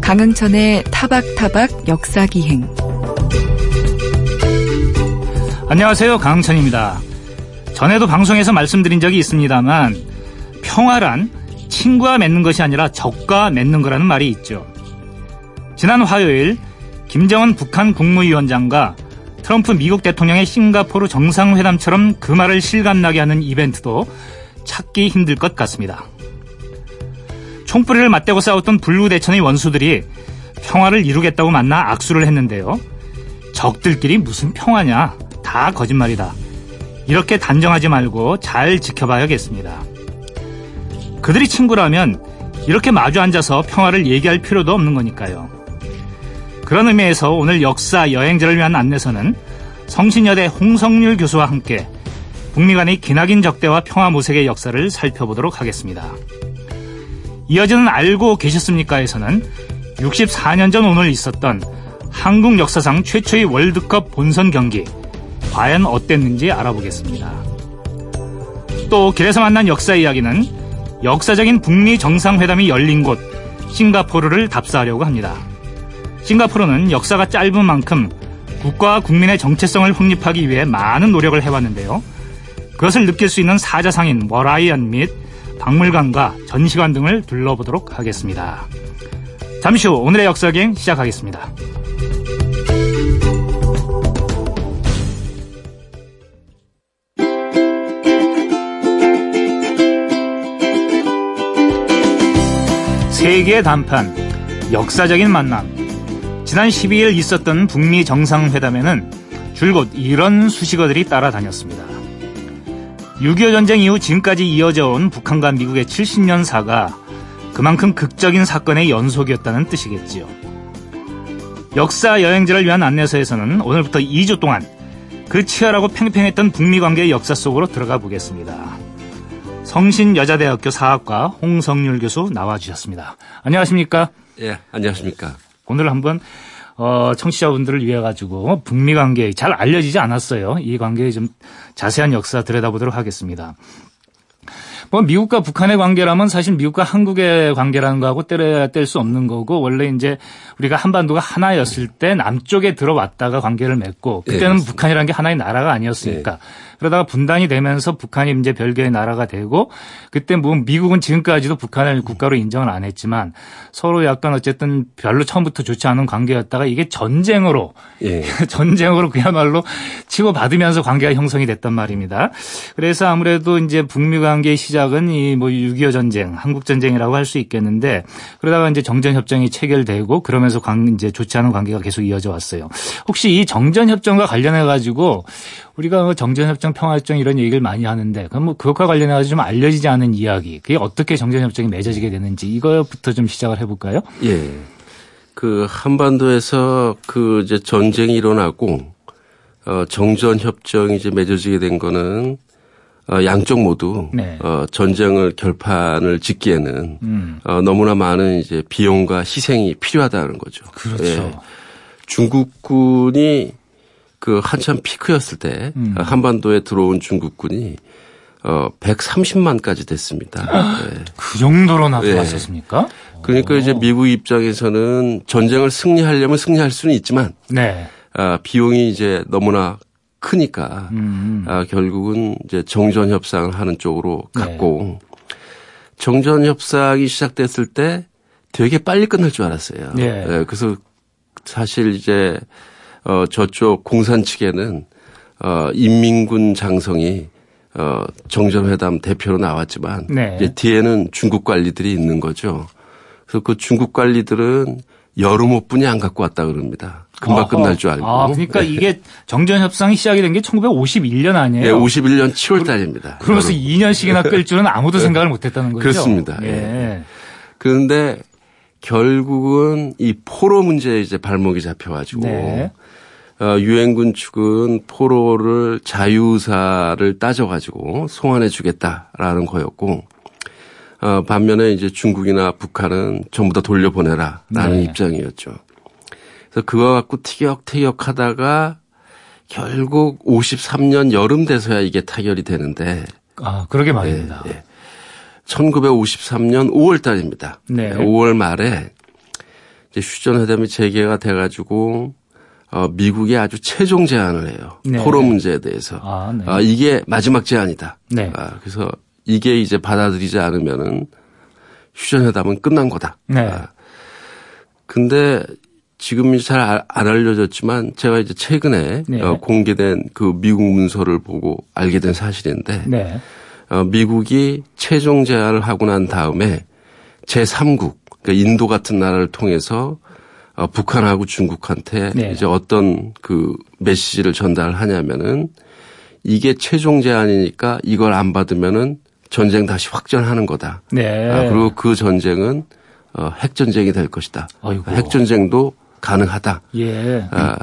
강흥천의 타박타박 역사기행 안녕하세요. 강흥천입니다. 전에도 방송에서 말씀드린 적이 있습니다만 평화란 친구와 맺는 것이 아니라 적과 맺는 거라는 말이 있죠. 지난 화요일 김정은 북한 국무위원장과 트럼프 미국 대통령의 싱가포르 정상회담처럼 그 말을 실감나게 하는 이벤트도 찾기 힘들 것 같습니다. 총뿌리를 맞대고 싸웠던 불구대천의 원수들이 평화를 이루겠다고 만나 악수를 했는데요. 적들끼리 무슨 평화냐? 다 거짓말이다. 이렇게 단정하지 말고 잘 지켜봐야겠습니다. 그들이 친구라면 이렇게 마주 앉아서 평화를 얘기할 필요도 없는 거니까요. 그런 의미에서 오늘 역사 여행자를 위한 안내서는 성신여대 홍성률 교수와 함께 북미 간의 기나긴 적대와 평화 모색의 역사를 살펴보도록 하겠습니다. 이어지는 알고 계셨습니까에서는 64년 전 오늘 있었던 한국 역사상 최초의 월드컵 본선 경기 과연 어땠는지 알아보겠습니다. 또 길에서 만난 역사 이야기는 역사적인 북미 정상회담이 열린 곳 싱가포르를 답사하려고 합니다. 싱가포르는 역사가 짧은 만큼 국가와 국민의 정체성을 확립하기 위해 많은 노력을 해왔는데요. 그것을 느낄 수 있는 사자상인 머라이언 및 박물관과 전시관 등을 둘러보도록 하겠습니다. 잠시 후 오늘의 역사기행 시작하겠습니다. 세계의 단판, 역사적인 만남. 지난 12일 있었던 북미 정상회담에는 줄곧 이런 수식어들이 따라다녔습니다. 6.25 전쟁 이후 지금까지 이어져 온 북한과 미국의 70년사가 그만큼 극적인 사건의 연속이었다는 뜻이겠지요. 역사 여행자를 위한 안내서에서는 오늘부터 2주 동안 그 치열하고 팽팽했던 북미 관계의 역사 속으로 들어가 보겠습니다. 성신여자대학교 사학과 홍성률 교수 나와주셨습니다. 안녕하십니까? 예, 안녕하십니까? 오늘 한번 어, 청취자분들을 위해 가지고 북미 관계 잘 알려지지 않았어요. 이 관계의 좀 자세한 역사 들여다보도록 하겠습니다. 뭐 미국과 북한의 관계라면 사실 미국과 한국의 관계라는 거하고 때려야 뗄 수 없는 거고 원래 이제 우리가 한반도가 하나였을 때 남쪽에 들어왔다가 관계를 맺고 그때는 네, 북한이라는 게 하나의 나라가 아니었으니까 네. 그러다가 분단이 되면서 북한이 이제 별개의 나라가 되고 그때 뭐 미국은 지금까지도 북한을 국가로 인정을 안 했지만 서로 약간 어쨌든 별로 처음부터 좋지 않은 관계였다가 이게 전쟁으로 예. 전쟁으로 그야말로 치고 받으면서 관계가 형성이 됐단 말입니다. 그래서 아무래도 이제 북미 관계의 시작은 이 뭐 6.25 전쟁, 한국 전쟁이라고 할 수 있겠는데 그러다가 이제 정전 협정이 체결되고 그러면서 관 이제 좋지 않은 관계가 계속 이어져 왔어요. 혹시 이 정전 협정과 관련해 가지고 우리가 뭐 정전협정, 평화협정 이런 얘기를 많이 하는데 그럼 뭐 그것과 관련해서 좀 알려지지 않은 이야기, 그게 어떻게 정전협정이 맺어지게 되는지 이거부터 좀 시작을 해볼까요? 예. 그 한반도에서 그 이제 전쟁이 일어나고 어 정전협정이 이제 맺어지게 된 거는 어, 양쪽 모두 네. 어, 전쟁을 결판을 짓기에는 음. 어, 너무나 많은 이제 비용과 희생이 필요하다는 거죠. 그렇죠. 예. 중국군이 그 한참 피크였을 때 음. 한반도에 들어온 중국군이 어 130만까지 됐습니다. 네. 그 정도로 나왔었습니까? 네. 그러니까 오. 이제 미국 입장에서는 전쟁을 승리하려면 승리할 수는 있지만 네. 아, 비용이 이제 너무나 크니까 음. 아, 결국은 이제 정전 협상을 하는 쪽으로 네. 갔고 정전 협상이 시작됐을 때 되게 빨리 끝날 줄 알았어요. 네. 네. 그래서 사실 이제 어, 저쪽 공산 측에는 어, 인민군 장성이 어, 정전회담 대표로 나왔지만 네. 이제 뒤에는 중국 관리들이 있는 거죠. 그래서 그 중국 관리들은 여름 옷뿐이 안 갖고 왔다 그럽니다. 금방 아하. 끝날 줄 알고. 아, 그러니까 네. 이게 정전 협상이 시작이 된 게 1951년 아니에요? 네, 51년 7월 달입니다. 그러면서 여름. 2년씩이나 끌 줄은 아무도 생각을 못 했다는 거죠. 그렇습니다. 예. 예. 그런데 결국은 이 포로 문제에 이제 발목이 잡혀 가지고 네. 어, 유엔군 측은 포로를 자유사를 따져가지고 송환해 주겠다라는 거였고, 어, 반면에 이제 중국이나 북한은 전부 다 돌려보내라라는 네. 입장이었죠. 그래서 그거 갖고 티격태격 하다가 결국 53년 여름 돼서야 이게 타결이 되는데. 아, 그러게 말입니다. 네, 네. 1953년 5월 달입니다. 네. 5월 말에 이제 휴전회담이 재개가 돼가지고 어, 미국이 아주 최종 제안을 해요. 네. 포로 문제에 대해서. 아, 네. 아, 이게 마지막 제안이다. 네. 아, 그래서 이게 이제 받아들이지 않으면은 휴전회담은 끝난 거다. 네. 아, 근데 지금 잘안 알려졌지만 제가 이제 최근에 네. 어, 공개된 그 미국 문서를 보고 알게 된 사실인데 네. 어, 미국이 최종 제안을 하고 난 다음에 제3국 그러니까 인도 같은 나라를 통해서 어, 북한하고 중국한테 네. 이제 어떤 그 메시지를 전달하냐면은 이게 최종 제안이니까 이걸 안 받으면은 전쟁 다시 확전하는 거다. 네. 아, 그리고 그 전쟁은 어, 핵 전쟁이 될 것이다. 핵 전쟁도 가능하다. 예. 아,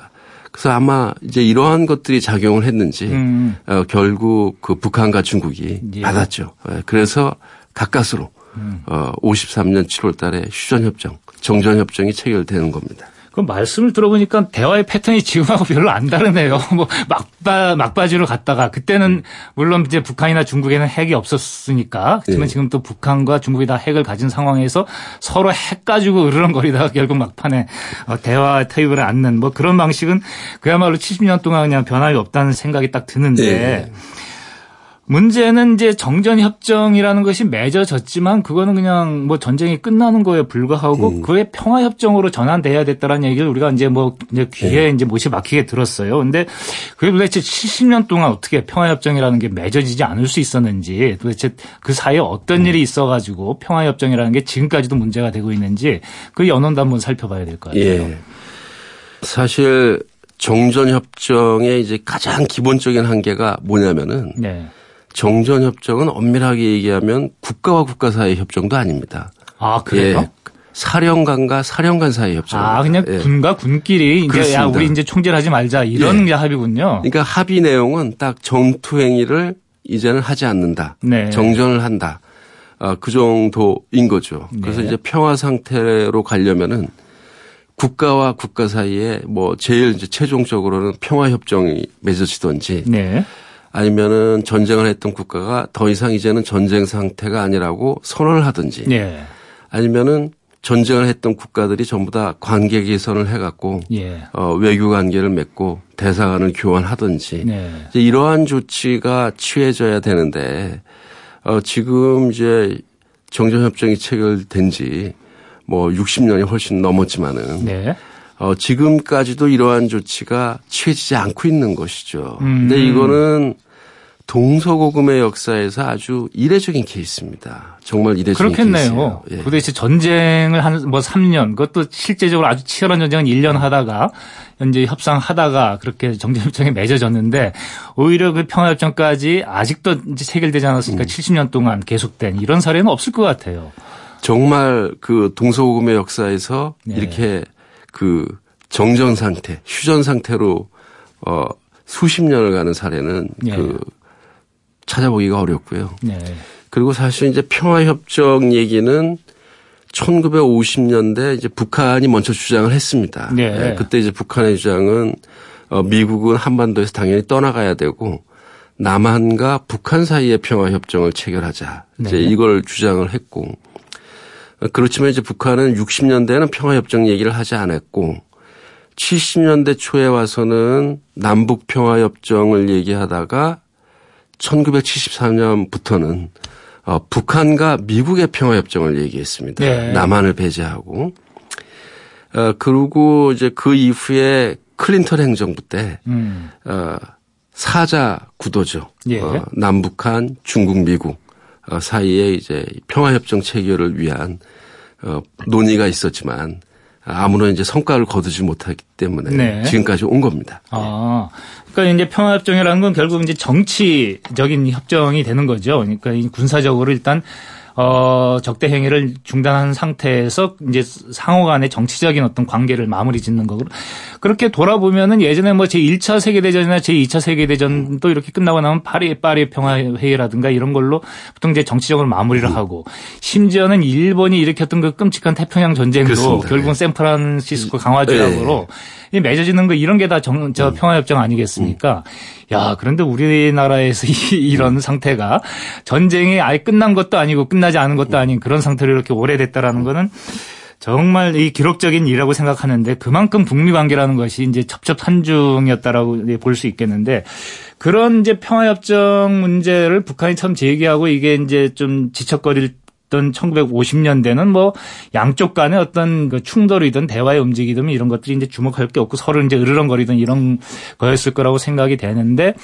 그래서 아마 이제 이러한 것들이 작용을 했는지 음. 어, 결국 그 북한과 중국이 예. 받았죠. 예, 그래서 가까스로 음. 어, 53년 7월 달에 휴전협정, 정전협정이 체결되는 겁니다. 그 말씀을 들어보니까 대화의 패턴이 지금하고 별로 안 다르네요. 뭐 막바 막바지로 갔다가 그때는 물론 이제 북한이나 중국에는 핵이 없었으니까 그렇지만 네. 지금 또 북한과 중국이 다 핵을 가진 상황에서 서로 핵 가지고 으르렁거리다가 결국 막판에 어, 대화 테이블에 앉는 뭐 그런 방식은 그야말로 70년 동안 그냥 변함이 없다는 생각이 딱 드는데 네. 문제는 이제 정전 협정이라는 것이 맺어졌지만 그거는 그냥 뭐 전쟁이 끝나는 거에 불과하고 음. 그의 평화 협정으로 전환돼야 됐다라는 얘기를 우리가 이제 뭐 이제 귀에 네. 이제 못이 막히게 들었어요. 근데 그게 도대체 70년 동안 어떻게 평화 협정이라는 게 맺어지지 않을 수 있었는지 도대체 그 사이에 어떤 음. 일이 있어 가지고 평화 협정이라는 게 지금까지도 문제가 되고 있는지 그 연원도 한번 살펴봐야 될 것 같아요. 예. 사실 정전 협정의 이제 가장 기본적인 한계가 뭐냐면은 네. 정전협정은 엄밀하게 얘기하면 국가와 국가 사이의 협정도 아닙니다. 아, 그래요? 예. 사령관과 사령관 사이 협정. 아, 그냥 예. 군과 군끼리 이제 야, 우리 이제 총질하지 말자 이런 예. 합의군요. 그러니까 합의 내용은 딱 전투 행위를 이제는 하지 않는다. 네. 정전을 한다. 아, 그 정도인 거죠. 그래서 네. 이제 평화 상태로 가려면은 국가와 국가 사이에 뭐 제일 이제 최종적으로는 평화 협정이 맺어지든지 네. 아니면은 전쟁을 했던 국가가 더 이상 이제는 전쟁 상태가 아니라고 선언을 하든지 예. 아니면은 전쟁을 했던 국가들이 전부 다 관계 개선을 해갖고 예. 어, 외교 관계를 맺고 대사관을 교환하든지 네. 이제 이러한 조치가 취해져야 되는데 어, 지금 이제 정전협정이 체결된 지 뭐 60년이 훨씬 넘었지만은 네. 어, 지금까지도 이러한 조치가 취해지지 않고 있는 것이죠. 음. 근데 이거는 동서고금의 역사에서 아주 이례적인 케이스입니다. 정말 이례적인 그렇겠네요. 예. 도대체 전쟁을 한 뭐 3년 그것도 실제적으로 아주 치열한 전쟁은 1년 하다가 현재 협상하다가 그렇게 정전협정에 맺어졌는데 오히려 그 평화협정까지 아직도 이제 체결되지 않았으니까 음. 70년 동안 계속된 이런 사례는 없을 것 같아요. 정말 그 동서고금의 역사에서 네. 이렇게 그 정전 상태, 휴전 상태로 어 수십 년을 가는 사례는 네. 그 찾아보기가 어렵고요. 네. 그리고 사실 이제 평화협정 얘기는 1950년대 이제 북한이 먼저 주장을 했습니다. 네. 네. 그때 이제 북한의 주장은 어, 미국은 한반도에서 당연히 떠나가야 되고 남한과 북한 사이의 평화협정을 체결하자. 네. 이제 이걸 주장을 했고 그렇지만 이제 북한은 60년대에는 평화협정 얘기를 하지 않았고 70년대 초에 와서는 남북 평화협정을 얘기하다가 1973년부터는 어, 북한과 미국의 평화협정을 얘기했습니다. 네. 남한을 배제하고. 어, 그리고 이제 그 이후에 클린턴 행정부 때, 음. 어, 사자 구도죠. 예. 어, 남북한, 중국, 미국 어, 사이에 이제 평화협정 체결을 위한 어, 논의가 있었지만 아무런 이제 성과를 거두지 못했기 때문에 네. 지금까지 온 겁니다. 아, 그러니까 이제 평화협정이라는 건 결국 이제 정치적인 협정이 되는 거죠. 그러니까 군사적으로 일단 어, 적대 행위를 중단한 상태에서 이제 상호 간의 정치적인 어떤 관계를 마무리 짓는 거고 그렇게 돌아보면은 예전에 뭐 제 1차 세계대전이나 제 2차 세계대전도 이렇게 끝나고 나면 파리 파리 평화회의라든가 이런 걸로 보통 이제 정치적으로 마무리를 하고 심지어는 일본이 일으켰던 그 끔찍한 태평양 전쟁도 그렇습니다. 결국은 네. 샌프란시스코 강화 조약으로 네. 맺어지는 거 이런 게 다 정, 저 음. 평화협정 아니겠습니까? 음. 야, 그런데 우리나라에서 이, 런 상태가 전쟁이 아예 끝난 것도 아니고 끝나지 않은 것도 아닌 그런 상태로 이렇게 오래됐다라는 거는 정말 이 기록적인 일이라고 생각하는데 그만큼 북미 관계라는 것이 이제 첩첩한중이었다라고 볼 수 있겠는데 그런 이제 평화협정 문제를 북한이 처음 제기하고 이게 이제 좀 지척거릴 던 1950년대는 뭐 양쪽 간의 어떤 그 충돌이든 대화의 움직이든 이런 것들이 이제 주목할 게 없고 서로 이제 으르렁거리든 이런 거였을 거라고 생각이 되는데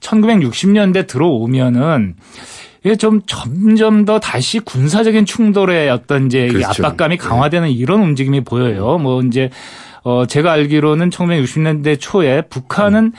1960년대 들어오면은 이게 좀 점점 더 다시 군사적인 충돌의 어떤 이제 그렇죠. 압박감이 네. 강화되는 이런 움직임이 보여요. 뭐 이제 어 제가 알기로는 1960년대 초에 북한은 음.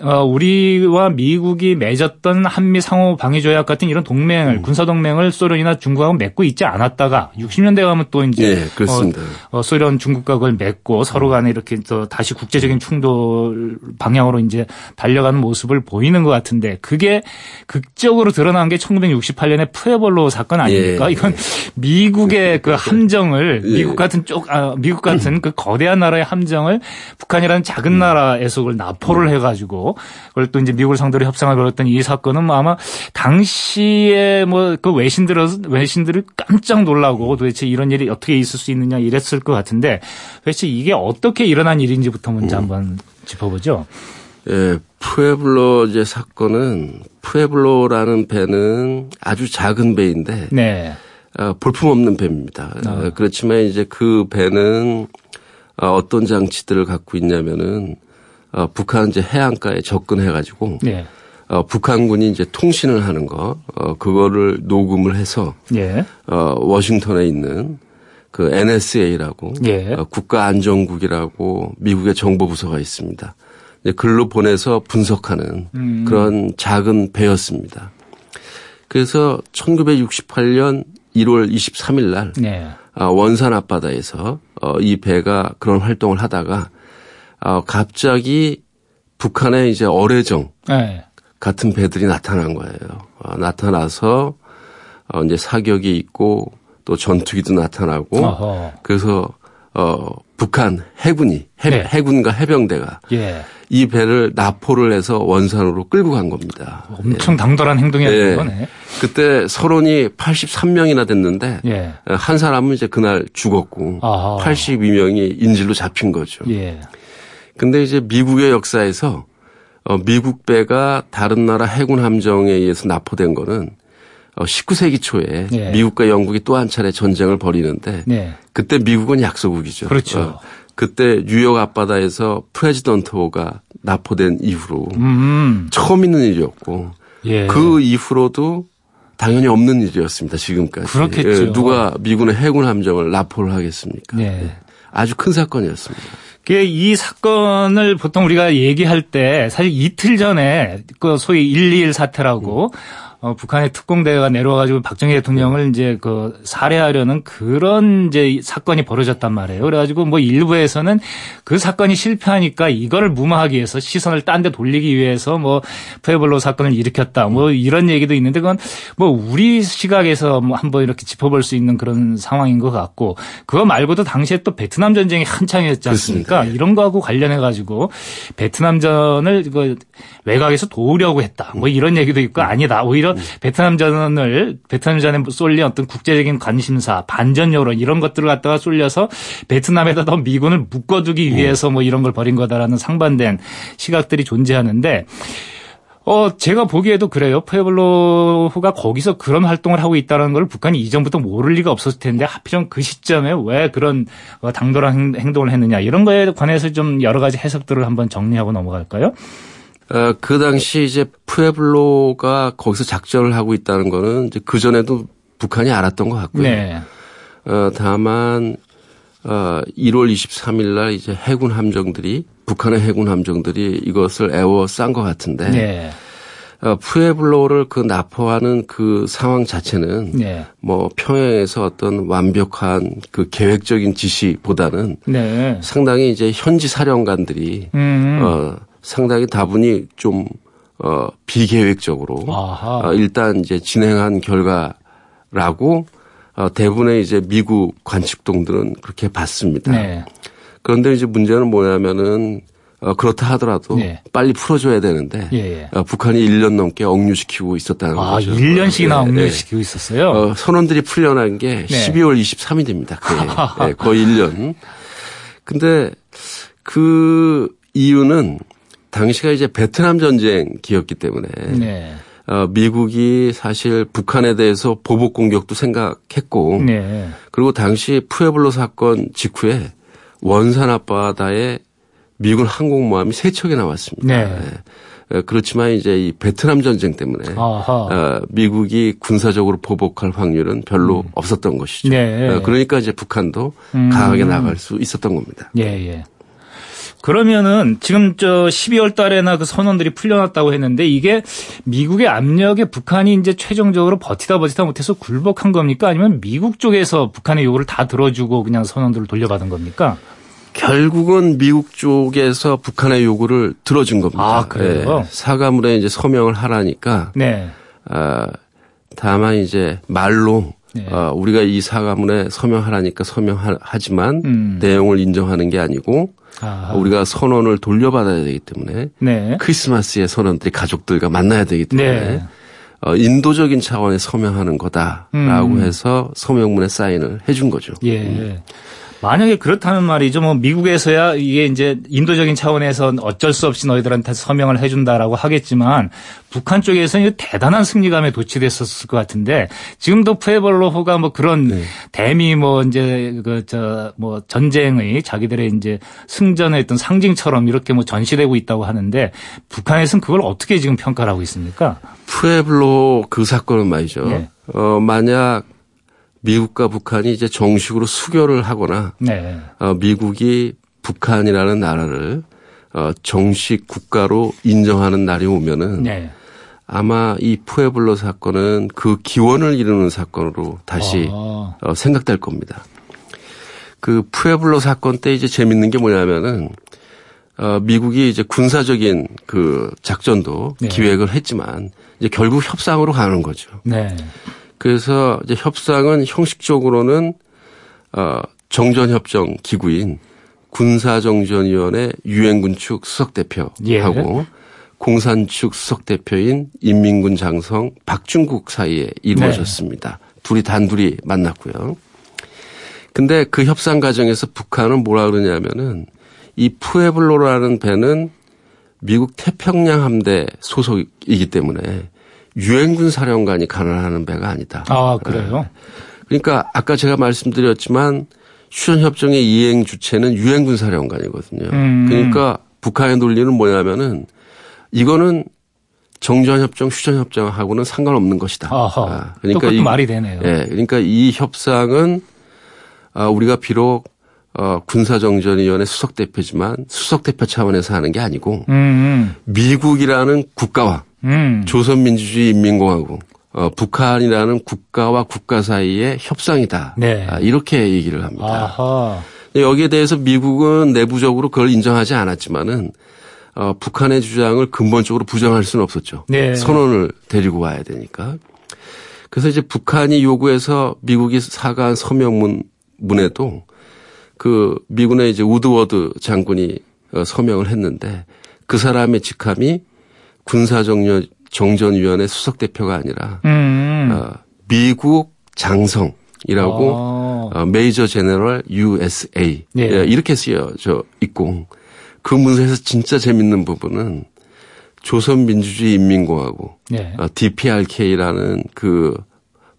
어, 우리와 미국이 맺었던 한미 상호 방위 조약 같은 이런 동맹을 음. 군사 동맹을 소련이나 중국하고 맺고 있지 않았다가 60년대 가면 또 이제 네, 그렇습니다. 어, 어, 소련 중국과 그걸 맺고 서로 음. 간에 이렇게 또 다시 국제적인 충돌 방향으로 이제 달려가는 모습을 보이는 것 같은데 그게 극적으로 드러난 게 1968년에 푸에볼로 사건 아닙니까? 예. 이건 미국의 그 함정을 예. 미국 같은 쪽 아, 미국 같은 그 거대한 나라의 함정을 북한이라는 작은 음. 나라에서 그걸 납포를 음. 해가지고 그걸 또 이제 미국을 상대로 협상을 벌였던 이 사건은 뭐 아마 당시에 뭐 그 외신들 외신들이 깜짝 놀라고 도대체 이런 일이 어떻게 있을 수 있느냐 이랬을 것 같은데 도대체 이게 어떻게 일어난 일인지부터 먼저 음. 한번 짚어보죠. 예, 푸에블로 이제 사건은 푸에블로라는 배는 아주 작은 배인데 네. 어, 볼품 없는 배입니다. 어. 그렇지만 이제 그 배는 어, 어떤 장치들을 갖고 있냐면은 어, 북한 이제 해안가에 접근해가지고 네. 어, 북한군이 이제 통신을 하는 거, 어, 그거를 녹음을 해서 예. 어, 워싱턴에 있는 그 NSA라고 예. 어, 국가안전국이라고 미국의 정보부서가 있습니다. 이제 글로 보내서 분석하는 음. 그런 작은 배였습니다. 그래서 1968년 1월 23일 날 네. 어, 원산 앞바다에서 어, 이 배가 그런 활동을 하다가 어, 갑자기 북한의 이제 어뢰정 네. 같은 배들이 나타난 거예요. 어, 나타나서 어, 이제 사격이 있고 또 전투기도 나타나고 어허. 그래서 어 북한 해군이 해, 네. 해군과 해병대가 예. 이 배를 납포를 해서 원산으로 끌고 간 겁니다. 엄청 예. 당돌한 행동이었던 예. 거네. 그때 서론이 83명이나 됐는데 예. 한 사람은 이제 그날 죽었고 아하. 82명이 인질로 잡힌 거죠. 예. 근데 이제 미국의 역사에서 어, 미국 배가 다른 나라 해군 함정에 의해서 나포된 거는 어, 19세기 초에 네. 미국과 영국이 또 한 차례 전쟁을 벌이는데 네. 그때 미국은 약소국이죠. 그렇죠. 어, 그때 뉴욕 앞바다에서 프레지던트 호가 나포된 이후로 음. 처음 있는 일이었고 예. 그 이후로도 당연히 없는 일이었습니다. 지금까지. 그렇겠죠. 예, 누가 미군의 해군 함정을 나포를 하겠습니까? 네. 아주 큰 사건이었습니다. 이 사건을 보통 우리가 얘기할 때 사실 이틀 전에 그 소위 121 사태라고 음. 어, 북한의 특공대가 내려와가지고 박정희 대통령을 이제 그 살해하려는 그런 이제 사건이 벌어졌단 말이에요. 그래가지고 뭐 일부에서는 그 사건이 실패하니까 이거를 무마하기 위해서 시선을 딴 데 돌리기 위해서 뭐 푸에블로 사건을 일으켰다 뭐 이런 얘기도 있는데 그건 뭐 우리 시각에서 뭐 한번 이렇게 짚어볼 수 있는 그런 상황인 것 같고 그거 말고도 당시에 또 베트남 전쟁이 한창이었지 않습니까? 그렇습니다. 이런 거하고 관련해 가지고 베트남전을 그 외곽에서 도우려고 했다. 뭐 이런 얘기도 있고 아니다. 오히려 오히려 베트남전을 베트남전에 쏠린 어떤 국제적인 관심사, 반전 여론 이런 것들을 갖다가 쏠려서 베트남에다 더 미군을 묶어두기 위해서 뭐 이런 걸 벌인 거다라는 상반된 시각들이 존재하는데 어, 제가 보기에도 그래요. 푸에블로후가 거기서 그런 활동을 하고 있다는 걸 북한이 이전부터 모를 리가 없었을 텐데 하필이면 그 시점에 왜 그런 어, 당돌한 행동을 했느냐 이런 거에 관해서 좀 여러 가지 해석들을 한번 정리하고 넘어갈까요? 어, 그 당시 이제 푸에블로가 거기서 작전을 하고 있다는 거는 이제 그 전에도 북한이 알았던 것 같고요. 네. 어, 다만 어, 1월 23일 날 이제 해군 함정들이 북한의 해군 함정들이 이것을 애워싼 것 같은데 네. 어, 푸에블로를 그 납포하는 그 상황 자체는 네. 뭐 평양에서 어떤 완벽한 그 계획적인 지시보다는 네. 상당히 이제 현지 사령관들이 음. 어 상당히 다분히 좀 어, 비계획적으로 어, 일단 이제 진행한 결과라고 어, 대부분의 이제 미국 관측동들은 그렇게 봤습니다. 네. 그런데 이제 문제는 뭐냐면은 어, 그렇다 하더라도 네. 빨리 풀어줘야 되는데 예, 예. 어, 북한이 1년 넘게 억류시키고 있었다는 아, 거죠. 1년씩이나 어, 억류시키고 네. 있었어요? 어, 선원들이 풀려난 게 12월 23일입니다. 거의, 거의 1년. 근데 그 이유는 당시가 이제 베트남 전쟁 기였기 때문에 네. 어, 미국이 사실 북한에 대해서 보복 공격도 생각했고 네. 그리고 당시 푸에블로 사건 직후에 원산 앞바다에 미군 항공모함이 세 척이 나왔습니다. 네. 네. 어, 그렇지만 이제 이 베트남 전쟁 때문에 어, 미국이 군사적으로 보복할 확률은 별로 음. 없었던 것이죠. 네. 어, 그러니까 이제 북한도 음. 강하게 나갈 수 있었던 겁니다. 예, 예. 그러면은 지금 저 12월 달에나 그 선언들이 풀려났다고 했는데 이게 미국의 압력에 북한이 이제 최종적으로 버티다 버티다 못해서 굴복한 겁니까? 아니면 미국 쪽에서 북한의 요구를 다 들어주고 그냥 선언들을 돌려받은 겁니까? 결국은 미국 쪽에서 북한의 요구를 들어준 겁니다. 아, 그래요? 네. 사과물에 이제 서명을 하라니까. 네. 아, 다만 이제 말로 네. 어, 우리가 이 사과문에 서명하라니까 서명하지만 음. 내용을 인정하는 게 아니고 아하. 우리가 선언을 돌려받아야 되기 때문에 네. 크리스마스에 선언들이 가족들과 만나야 되기 때문에 네. 어, 인도적인 차원에 서명하는 거다라고 음. 해서 서명문에 사인을 해준 거죠. 예. 음. 만약에 그렇다는 말이죠. 뭐 미국에서야 이게 이제 인도적인 차원에서 어쩔 수 없이 너희들한테 서명을 해준다라고 하겠지만 북한 쪽에서는 대단한 승리감에 도취됐었을 것 같은데 지금도 푸에벌로호가 뭐 그런 네. 대미 뭐 이제 그 저 뭐 전쟁의 자기들의 이제 승전의 어떤 상징처럼 이렇게 뭐 전시되고 있다고 하는데 북한에서는 그걸 어떻게 지금 평가를 하고 있습니까? 푸에블로 그 사건은 말이죠. 네. 어 만약 미국과 북한이 이제 정식으로 수교를 하거나 네. 어, 미국이 북한이라는 나라를 어, 정식 국가로 인정하는 날이 오면은 네. 아마 이 푸에블로 사건은 그 기원을 이루는 사건으로 다시 아. 어, 생각될 겁니다. 그 푸에블로 사건 때 이제 재밌는 게 뭐냐면은 어, 미국이 이제 군사적인 그 작전도 네. 기획을 했지만 이제 결국 협상으로 가는 거죠. 네. 그래서 이제 협상은 형식적으로는 어 정전협정 기구인 군사정전위원회 유엔군 축 수석 대표하고 예. 공산 축 수석 대표인 인민군 장성 박중국 사이에 이루어졌습니다. 네. 둘이 단둘이 만났고요. 근데 그 협상 과정에서 북한은 뭐라 그러냐면은 이 푸에블로라는 배는 미국 태평양 함대 소속이기 때문에 유엔군 사령관이 관할하는 배가 아니다. 아, 그래요? 네. 그러니까 아까 제가 말씀드렸지만 휴전협정의 이행 주체는 유엔군 사령관이거든요. 음. 그러니까 북한의 논리는 뭐냐면은 이거는 정전협정, 휴전협정하고는 상관없는 것이다. 아, 그러니까 이 말이 되네요. 예, 그러니까 이 협상은 아, 우리가 비록 어, 군사정전위원회 수석대표지만 수석대표 차원에서 하는 게 아니고 음. 음. 미국이라는 국가와 음. 조선민주주의 인민공화국 어, 북한이라는 국가와 국가 사이의 협상이다. 네. 아, 이렇게 얘기를 합니다. 아하. 여기에 대해서 미국은 내부적으로 그걸 인정하지 않았지만은 어, 북한의 주장을 근본적으로 부정할 수는 없었죠. 네. 선언을 데리고 와야 되니까. 그래서 이제 북한이 요구해서 미국이 사과한 서명문 문에도 그 미군의 이제 우드워드 장군이 어, 서명을 했는데 그 사람의 직함이 군사정전 정전위원회 수석 대표가 아니라 음. 어, 미국 장성이라고 어. 어, 메이저 제너럴 USA 예. 예. 이렇게 쓰여져 있고 그 문서에서 진짜 재밌는 부분은 조선민주주의 인민공화국 예. 어, DPRK라는 그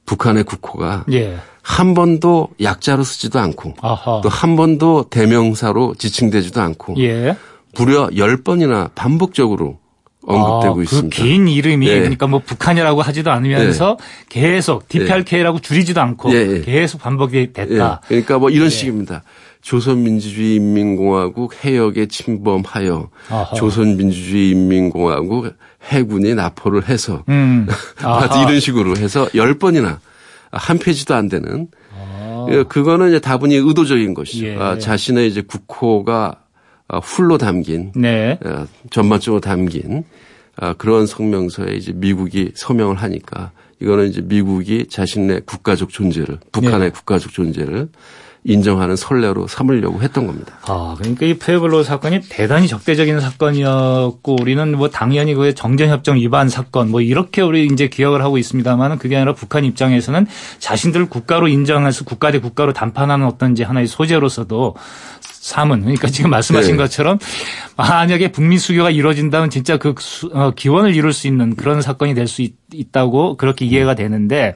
북한의 국호가 예. 한 번도 약자로 쓰지도 않고 또 한 번도 대명사로 지칭되지도 않고 예. 무려 10번이나 반복적으로 언급되고 아, 그 있습니다. 긴 이름이 네. 그러니까 뭐 북한이라고 하지도 않으면서 네. 계속 DPRK라고 줄이지도 않고 네. 계속 반복이 됐다. 그러니까 뭐 이런 식입니다. 조선민주주의 인민공화국 해역에 침범하여 아하. 조선민주주의 인민공화국 해군이 납포를 해서 음. 이런 식으로 해서 열 번이나 한 페이지도 안 되는 아. 예, 그거는 이제 다분히 의도적인 것이죠. 예. 아, 자신의 이제 국호가 아, 훌로 담긴 네. 어, 전반적으로 담긴 아, 그런 성명서에 이제 미국이 서명을 하니까 이거는 이제 미국이 자신의 국가적 존재를 북한의 네. 국가적 존재를 인정하는 선례로 삼으려고 했던 겁니다. 아, 그러니까 이 페이블로 사건이 대단히 적대적인 사건이었고 우리는 뭐 당연히 그 정전협정 위반 사건 뭐 이렇게 우리 이제 기억을 하고 있습니다만은 그게 아니라 북한 입장에서는 자신들 국가로 인정해서 국가 대 국가로 담판하는 어떤 이제 하나의 소재로서도 삼은 그러니까 지금 말씀하신 네. 것처럼 만약에 북미 수교가 이루어진다면 진짜 그 어, 기원을 이룰 수 있는 그런 사건이 될 수 있다고 그렇게 이해가 되는데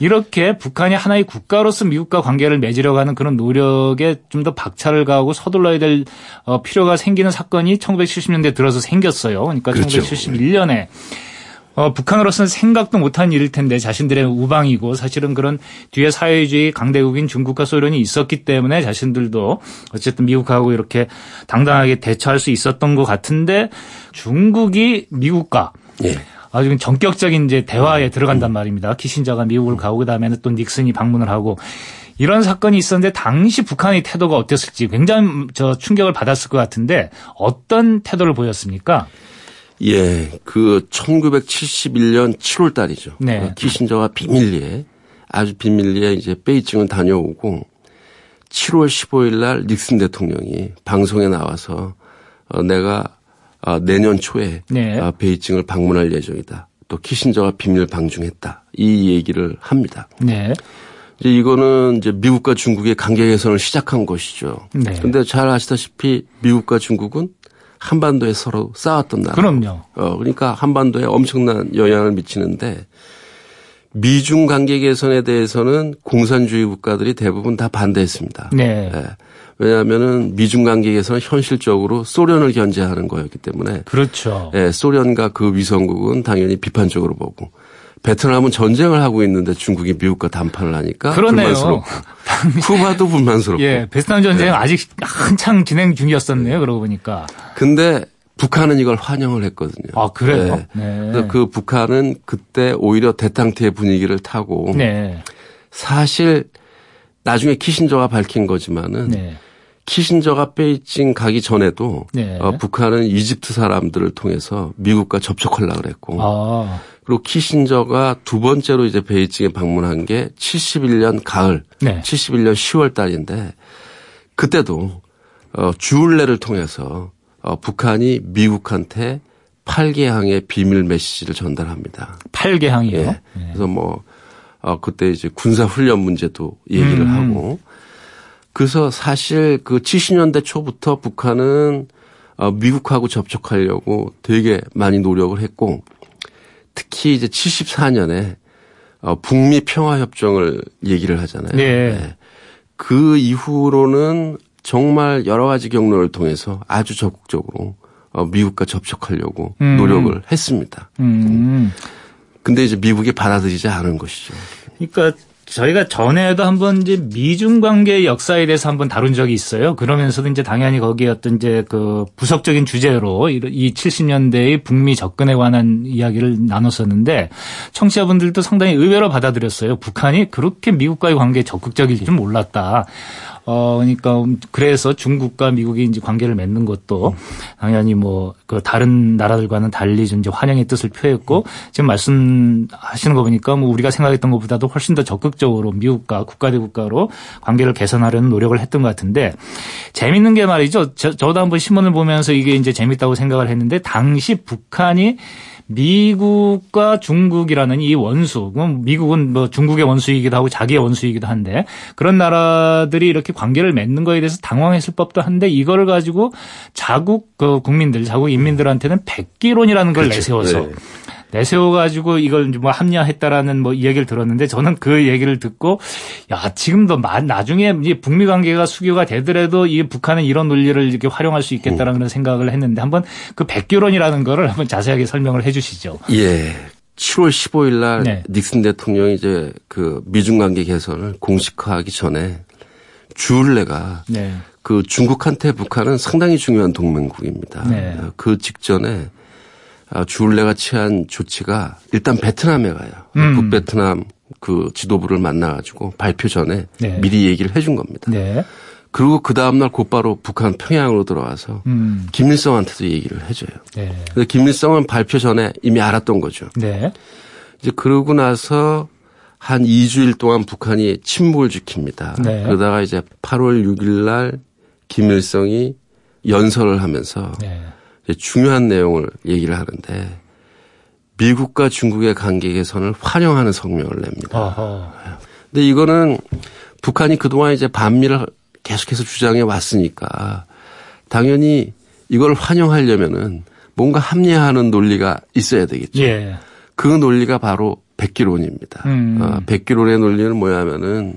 이렇게 북한이 하나의 국가로서 미국과 관계를 맺으려고 하는 그런 노력에 좀 더 박차를 가하고 서둘러야 될 어, 필요가 생기는 사건이 1970년대 들어서 생겼어요. 그러니까 그렇죠. 1971년에 어, 북한으로서는 생각도 못한 일일 텐데 자신들의 우방이고 사실은 그런 뒤에 사회주의 강대국인 중국과 소련이 있었기 때문에 자신들도 어쨌든 미국하고 이렇게 당당하게 대처할 수 있었던 것 같은데 중국이 미국과 예. 아주 전격적인 이제 대화에 들어간단 말입니다. 키신저가 미국을 가고 그다음에는 또 닉슨이 방문을 하고 이런 사건이 있었는데 당시 북한의 태도가 어땠을지 굉장히 저 충격을 받았을 것 같은데 어떤 태도를 보였습니까? 예, 그 1971년 7월 달이죠. 네. 그 키신저가 비밀리에 아주 비밀리에 이제 베이징을 다녀오고 7월 15일 날 닉슨 대통령이 방송에 나와서 어, 내가 어, 내년 초에 네. 어, 베이징을 방문할 예정이다. 또 키신저가 비밀 방중했다. 이 얘기를 합니다. 네. 이제 이거는 이제 미국과 중국의 관계 개선을 시작한 것이죠. 네. 근데 잘 아시다시피 미국과 중국은 한반도에 서로 싸웠던 나라. 그럼요. 어, 그러니까 한반도에 엄청난 영향을 미치는데 미중 관계 개선에 대해서는 공산주의 국가들이 대부분 다 반대했습니다. 네. 네. 왜냐하면은 미중 관계 개선은 현실적으로 소련을 견제하는 거였기 때문에. 그렇죠. 네, 소련과 그 위성국은 당연히 비판적으로 보고 베트남은 전쟁을 하고 있는데 중국이 미국과 담판을 하니까 그러네요. 불만스럽고 쿠바도 불만스럽고. 예, 베트남 전쟁 네. 아직 한창 진행 중이었었네요. 그러고 보니까. 근데 북한은 이걸 환영을 했거든요. 아 그래요? 네. 네. 그 북한은 그때 오히려 대탕태의 분위기를 타고 네. 사실 나중에 키신저가 밝힌 거지만은 네. 키신저가 베이징 가기 전에도 네. 어, 북한은 이집트 사람들을 통해서 미국과 접촉하려고 그랬고 아. 그리고 키신저가 두 번째로 이제 베이징에 방문한 게 71년 가을, 네. 71년 10월 달인데 그때도 어, 주울레를 통해서 어, 북한이 미국한테 8개항의 비밀 메시지를 전달합니다. 8개항이요? 예. 네. 그래서 뭐 어, 그때 이제 군사 훈련 문제도 얘기를 음. 하고 그래서 사실 그 70년대 초부터 북한은 어, 미국하고 접촉하려고 되게 많이 노력을 했고 특히 이제 74년에 어, 북미 평화 협정을 얘기를 하잖아요. 네. 네. 그 이후로는 정말 여러 가지 경로를 통해서 아주 적극적으로 어, 미국과 접촉하려고 음. 노력을 했습니다. 음. 근데 이제 미국이 받아들이지 않은 것이죠. 그러니까 저희가 전에도 한번 이제 미중 관계 역사에 대해서 한번 다룬 적이 있어요. 그러면서도 이제 당연히 거기에 어떤 이제 그 부석적인 주제로 이 70년대의 북미 접근에 관한 이야기를 나눴었는데 청취자분들도 상당히 의외로 받아들였어요. 북한이 그렇게 미국과의 관계에 적극적일 줄 몰랐다. 어, 그러니까 그래서 중국과 미국이 이제 관계를 맺는 것도 당연히 뭐 그 다른 나라들과는 달리 좀 이제 환영의 뜻을 표했고 지금 말씀하시는 거 보니까 뭐 우리가 생각했던 것보다도 훨씬 더 적극적으로 미국과 국가 대 국가로 관계를 개선하려는 노력을 했던 것 같은데 재밌는 게 말이죠. 저, 저도 한번 신문을 보면서 이게 이제 재밌다고 생각을 했는데 당시 북한이 미국과 중국이라는 이 원수, 미국은 뭐 중국의 원수이기도 하고 자기의 원수이기도 한데 그런 나라들이 이렇게 관계를 맺는 거에 대해서 당황했을 법도 한데 이거를 가지고 자국 그 국민들, 자국 인민들한테는 백기론이라는 걸 그렇죠. 내세워서 네. 내세워가지고 이걸 뭐 합리화했다라는 뭐 이야기를 들었는데 저는 그 얘기를 듣고 야 지금도 나중에 이제 북미 관계가 수교가 되더라도 이 북한은 이런 논리를 이렇게 활용할 수 있겠다라는 그런 생각을 했는데 한번 그 백규론이라는 거를 한번 자세하게 설명을 해주시죠. 예. 7월 15일 날 네. 닉슨 대통령이 이제 그 미중 관계 개선을 공식화하기 전에 주울레가 네. 그 중국한테 북한은 상당히 중요한 동맹국입니다. 네. 그 직전에 아, 주울레가 취한 조치가 일단 베트남에 가요. 음. 북베트남 그 지도부를 만나가지고 발표 전에 네. 미리 얘기를 해준 겁니다. 네. 그리고 그 다음날 곧바로 북한 평양으로 들어와서 음. 김일성한테도 얘기를 해줘요. 네. 근데 김일성은 발표 전에 이미 알았던 거죠. 네. 이제 그러고 나서 한 2주일 동안 북한이 침묵을 지킵니다. 네. 그러다가 이제 8월 6일 날 김일성이 연설을 하면서 네. 중요한 내용을 얘기를 하는데 미국과 중국의 관계 개선을 환영하는 성명을 냅니다. 아하. 근데 이거는 북한이 그동안 이제 반미를 계속해서 주장해 왔으니까 당연히 이걸 환영하려면은 뭔가 합리화하는 논리가 있어야 되겠죠. 예. 그 논리가 바로 백기론입니다. 음. 어, 백기론의 논리는 뭐냐면은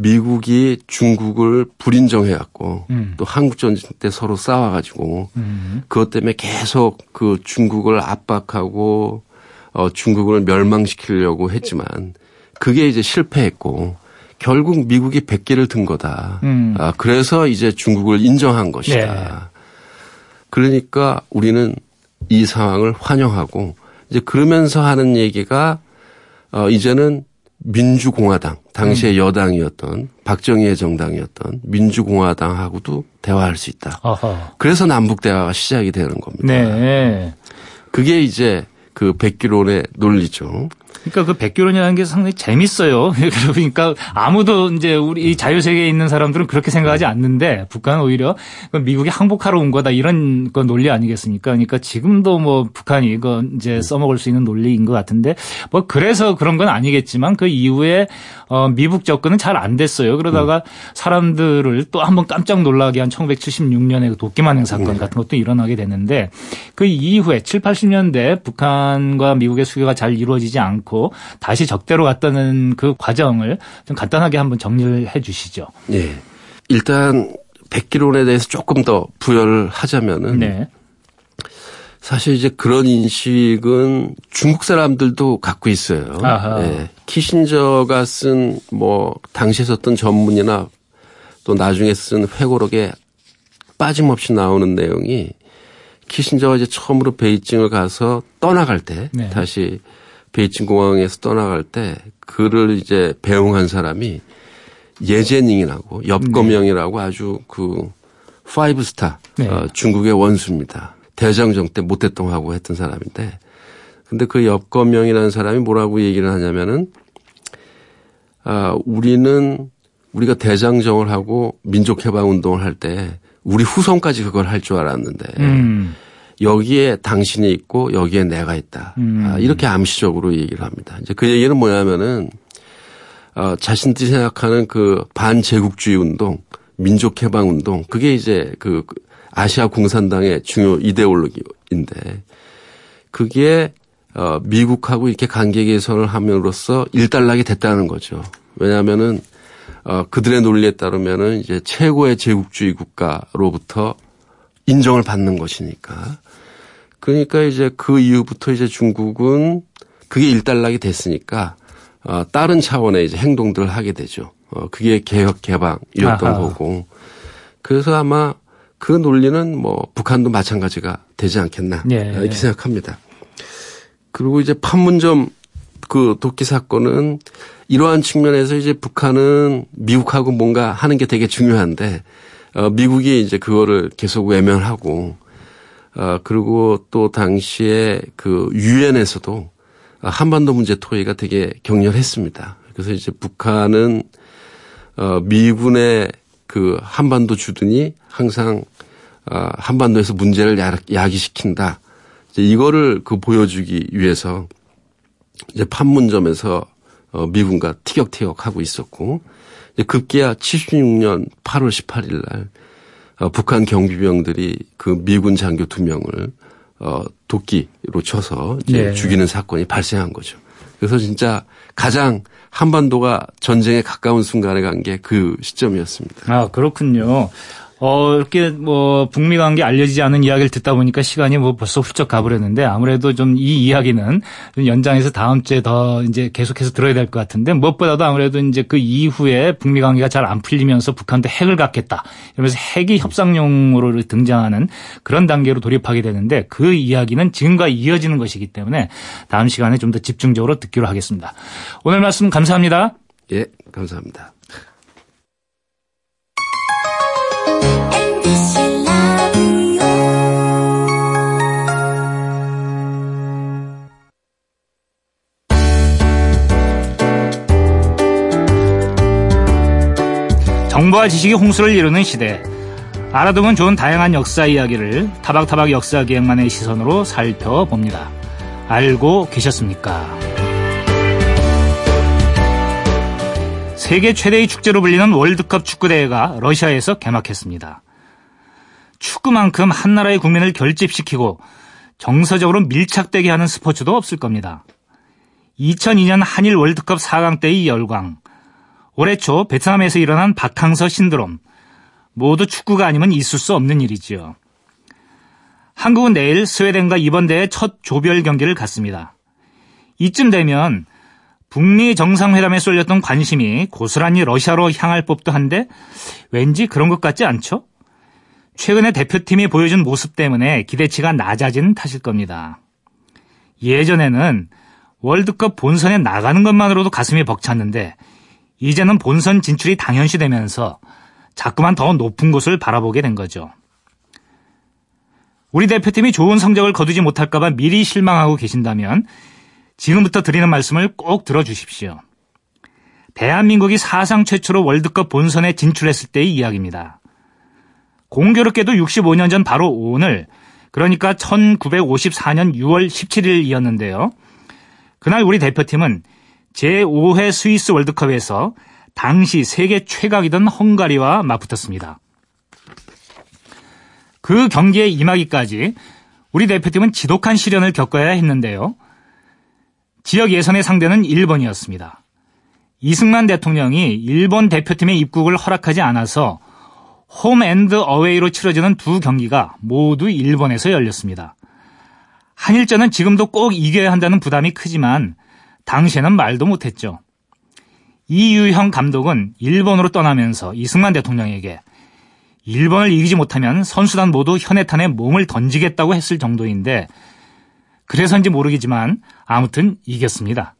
미국이 중국을 불인정해왔고 음. 또 한국전쟁 때 서로 싸워가지고 음. 그것 때문에 계속 그 중국을 압박하고 어, 중국을 멸망시키려고 했지만 그게 이제 실패했고 결국 미국이 백개를 든 거다. 음. 아, 그래서 이제 중국을 인정한 것이다. 네. 그러니까 우리는 이 상황을 환영하고 이제 그러면서 하는 얘기가 어, 이제는 민주공화당 당시의 음. 여당이었던 박정희의 정당이었던 민주공화당하고도 대화할 수 있다. 아하. 그래서 남북 대화가 시작이 되는 겁니다. 네. 그게 이제 그 백기론의 논리죠. 그러니까 그 백기론이라는 게 상당히 재밌어요. 그러니까 아무도 이제 우리 자유 세계에 있는 사람들은 그렇게 생각하지 않는데 북한은 오히려 미국이 항복하러 온 거다 이런 건 논리 아니겠습니까? 그러니까 지금도 뭐 북한이 이거 이제 써먹을 수 있는 논리인 것 같은데 뭐 그래서 그런 건 아니겠지만 그 이후에 어 미국 접근은 잘 안 됐어요. 그러다가 사람들을 또 한번 깜짝 놀라게 한 1976년에 그 도끼만행 사건 같은 것도 일어나게 됐는데 그 이후에 7, 80년대 북한과 미국의 수교가 잘 이루어지지 않고 않고 다시 적대로 갔다는 그 과정을 좀 간단하게 한번 정리를 해 주시죠. 네. 일단 백기론에 대해서 조금 더 부여를 하자면은 네. 사실 이제 그런 인식은 중국 사람들도 갖고 있어요. 네. 키신저가 쓴 뭐 당시에 썼던 전문이나 또 나중에 쓴 회고록에 빠짐없이 나오는 내용이 키신저가 이제 처음으로 베이징을 가서 떠나갈 때 네. 다시 베이징 공항에서 떠나갈 때 그를 이제 배웅한 사람이 예젠잉이라고 엽검영이라고 네. 아주 그 five star 네. 어, 중국의 원수입니다. 대장정 때 모택동하고 했던 사람인데 근데 그 엽검영이라는 사람이 뭐라고 얘기를 하냐면은 아 우리는 우리가 대장정을 하고 민족해방 운동을 할 때 우리 후손까지 그걸 할 줄 알았는데 음. 여기에 당신이 있고 여기에 내가 있다. 음. 아, 이렇게 암시적으로 얘기를 합니다. 이제 그 얘기는 뭐냐면은 어, 자신들이 생각하는 그 반제국주의 운동, 민족해방 운동, 그게 이제 그 아시아 공산당의 중요 이데올로기인데 그게 어, 미국하고 이렇게 관계 개선을 함으로써 일단락이 됐다는 거죠. 왜냐하면은 어, 그들의 논리에 따르면은 이제 최고의 제국주의 국가로부터 인정을 받는 것이니까 그러니까 이제 그 이후부터 이제 중국은 그게 일단락이 됐으니까 어, 다른 차원의 이제 행동들을 하게 되죠. 어, 그게 개혁 개방이었던 아하. 거고. 그래서 아마 그 논리는 뭐 북한도 마찬가지가 되지 않겠나 예. 이렇게 생각합니다. 그리고 이제 판문점 그 도끼 사건은 이러한 측면에서 이제 북한은 미국하고 뭔가 하는 게 되게 중요한데 어, 미국이 이제 그거를 계속 외면하고 어, 그리고 또 당시에 그 유엔에서도 한반도 문제 토의가 되게 격렬했습니다. 그래서 이제 북한은 어, 미군의 그 한반도 주둔이 항상 어, 한반도에서 문제를 야기시킨다. 이제 이거를 그 보여주기 위해서 이제 판문점에서 어, 미군과 티격태격 하고 있었고 급기야 76년 8월 18일 날 어, 북한 경비병들이 그 미군 장교 두 명을 어, 도끼로 쳐서 네. 죽이는 사건이 발생한 거죠. 그래서 진짜 가장 한반도가 전쟁에 가까운 순간에 간 게 그 시점이었습니다. 아, 그렇군요. 어, 이렇게 뭐 북미 관계 알려지지 않은 이야기를 듣다 보니까 시간이 뭐 벌써 훌쩍 가버렸는데 아무래도 좀 이 이야기는 좀 연장해서 다음 주에 더 이제 계속해서 들어야 될 것 같은데 무엇보다도 아무래도 이제 그 이후에 북미 관계가 잘 안 풀리면서 북한도 핵을 갖겠다 이러면서 핵이 협상용으로 등장하는 그런 단계로 돌입하게 되는데 그 이야기는 지금과 이어지는 것이기 때문에 다음 시간에 좀 더 집중적으로 듣기로 하겠습니다. 오늘 말씀 감사합니다. 예, 감사합니다. 정보와 지식이 홍수를 이루는 시대. 알아두면 좋은 다양한 역사 이야기를 타박타박 역사 기획만의 시선으로 살펴봅니다. 알고 계셨습니까? 세계 최대의 축제로 불리는 월드컵 축구대회가 러시아에서 개막했습니다. 축구만큼 한 나라의 국민을 결집시키고 정서적으로 밀착되게 하는 스포츠도 없을 겁니다. 2002년 한일 월드컵 4강 때의 열광, 올해 초 베트남에서 일어난 박항서 신드롬. 모두 축구가 아니면 있을 수 없는 일이지요. 한국은 내일 스웨덴과 이번 대회 첫 조별 경기를 갖습니다. 이쯤 되면 북미 정상회담에 쏠렸던 관심이 고스란히 러시아로 향할 법도 한데 왠지 그런 것 같지 않죠? 최근에 대표팀이 보여준 모습 때문에 기대치가 낮아진 탓일 겁니다. 예전에는 월드컵 본선에 나가는 것만으로도 가슴이 벅찼는데 이제는 본선 진출이 당연시되면서 자꾸만 더 높은 곳을 바라보게 된 거죠. 우리 대표팀이 좋은 성적을 거두지 못할까봐 미리 실망하고 계신다면 지금부터 드리는 말씀을 꼭 들어주십시오. 대한민국이 사상 최초로 월드컵 본선에 진출했을 때의 이야기입니다. 공교롭게도 65년 전 바로 오늘, 그러니까 1954년 6월 17일이었는데요. 그날 우리 대표팀은 제5회 스위스 월드컵에서 당시 세계 최강이던 헝가리와 맞붙었습니다. 그 경기에 임하기까지 우리 대표팀은 지독한 시련을 겪어야 했는데요. 지역 예선의 상대는 일본이었습니다. 이승만 대통령이 일본 대표팀의 입국을 허락하지 않아서 홈 앤드 어웨이로 치러지는 두 경기가 모두 일본에서 열렸습니다. 한일전은 지금도 꼭 이겨야 한다는 부담이 크지만 당시에는 말도 못했죠. 이유형 감독은 일본으로 떠나면서 이승만 대통령에게 일본을 이기지 못하면 선수단 모두 현해탄에 몸을 던지겠다고 했을 정도인데 그래서인지 모르겠지만 아무튼 이겼습니다.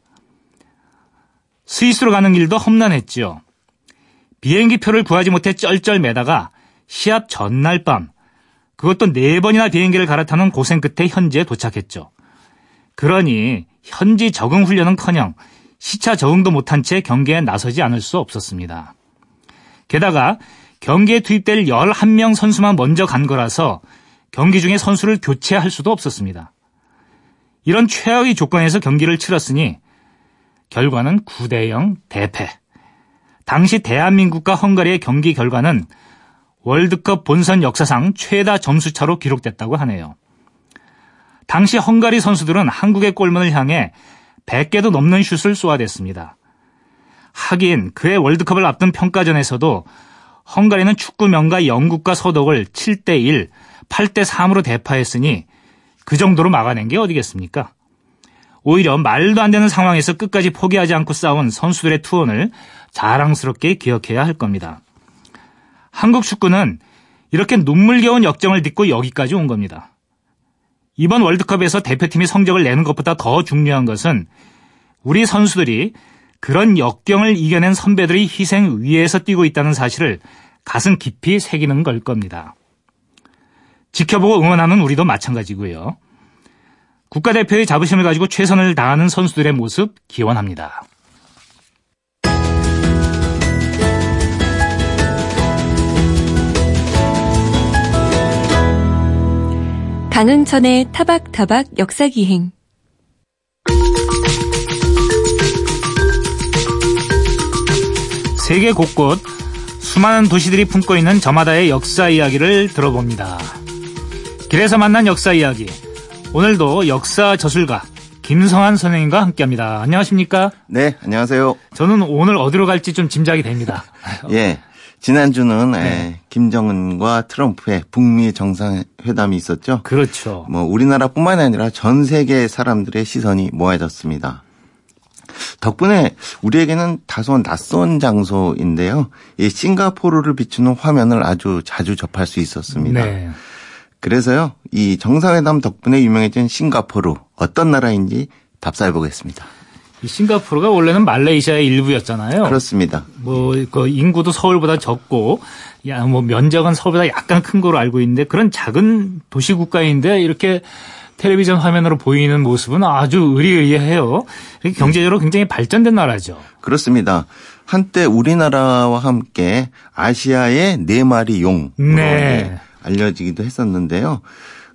스위스로 가는 길도 험난했지요. 비행기 표를 구하지 못해 쩔쩔매다가 시합 전날 밤 그것도 네 번이나 비행기를 갈아타는 고생 끝에 현지에 도착했죠. 그러니 현지 적응 훈련은커녕 시차 적응도 못한 채 경기에 나서지 않을 수 없었습니다. 게다가 경기에 투입될 11명 선수만 먼저 간 거라서 경기 중에 선수를 교체할 수도 없었습니다. 이런 최악의 조건에서 경기를 치렀으니 결과는 9대 0 대패. 당시 대한민국과 헝가리의 경기 결과는 월드컵 본선 역사상 최다 점수차로 기록됐다고 하네요. 당시 헝가리 선수들은 한국의 골문을 향해 100개도 넘는 슛을 쏘아댔습니다. 하긴 그해 월드컵을 앞둔 평가전에서도 헝가리는 축구 명가 영국과 서독을 7대1, 8대3으로 대파했으니 그 정도로 막아낸 게 어디겠습니까? 오히려 말도 안 되는 상황에서 끝까지 포기하지 않고 싸운 선수들의 투혼을 자랑스럽게 기억해야 할 겁니다. 한국 축구는 이렇게 눈물겨운 역정을 딛고 여기까지 온 겁니다. 이번 월드컵에서 대표팀이 성적을 내는 것보다 더 중요한 것은 우리 선수들이 그런 역경을 이겨낸 선배들의 희생 위에서 뛰고 있다는 사실을 가슴 깊이 새기는 걸 겁니다. 지켜보고 응원하는 우리도 마찬가지고요. 국가대표의 자부심을 가지고 최선을 다하는 선수들의 모습 기원합니다. 강흥천의 타박타박 역사기행 세계 곳곳 수많은 도시들이 품고 있는 저마다의 역사 이야기를 들어봅니다. 길에서 만난 역사 이야기. 오늘도 역사 저술가 김성한 선생님과 함께합니다. 안녕하십니까? 네, 안녕하세요. 저는 오늘 어디로 갈지 좀 짐작이 됩니다. 예. 지난주는 네. 에, 김정은과 트럼프의 북미 정상회담이 있었죠. 그렇죠. 뭐 우리나라뿐만 아니라 전 세계 사람들의 시선이 모아졌습니다. 덕분에 우리에게는 다소 낯선 장소인데요. 이 싱가포르를 비추는 화면을 아주 자주 접할 수 있었습니다. 네. 그래서요, 이 정상회담 덕분에 유명해진 싱가포르 어떤 나라인지 답사해 보겠습니다. 이 싱가포르가 원래는 말레이시아의 일부였잖아요. 그렇습니다. 뭐, 그 인구도 서울보다 적고, 야, 뭐 면적은 서울보다 약간 큰 거로 알고 있는데 그런 작은 도시 국가인데 이렇게 텔레비전 화면으로 보이는 모습은 아주 의리의리해요. 경제적으로 굉장히 발전된 나라죠. 그렇습니다. 한때 우리나라와 함께 아시아의 네 마리 용 네. 알려지기도 했었는데요.